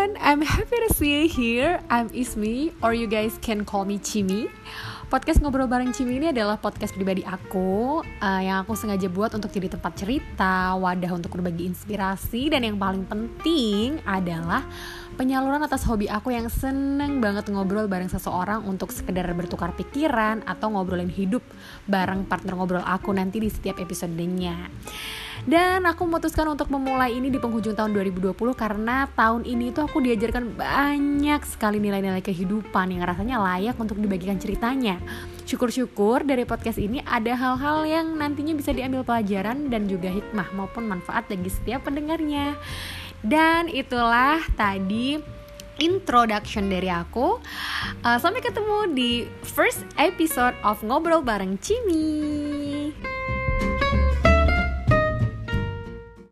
I'm happy to see you here. I'm Ismi, or you guys can call me Chimi. Podcast ngobrol bareng Cimi ini adalah podcast pribadi aku uh, yang aku sengaja buat untuk jadi tempat cerita, wadah untuk berbagi inspirasi, dan yang paling penting adalah penyaluran atas hobi aku yang seneng banget ngobrol bareng seseorang untuk sekedar bertukar pikiran atau ngobrolin hidup bareng partner ngobrol aku nanti di setiap episodenya. Dan aku memutuskan untuk memulai ini di penghujung tahun 2020 karena tahun ini itu aku diajarkan banyak sekali nilai-nilai kehidupan yang rasanya layak untuk dibagikan ceritanya. Syukur-syukur dari podcast ini ada hal-hal yang nantinya bisa diambil pelajaran dan juga hikmah maupun manfaat bagi setiap pendengarnya. Dan itulah tadi introduction dari aku. Uh, sampai ketemu di first episode of Ngobrol Bareng Cimi.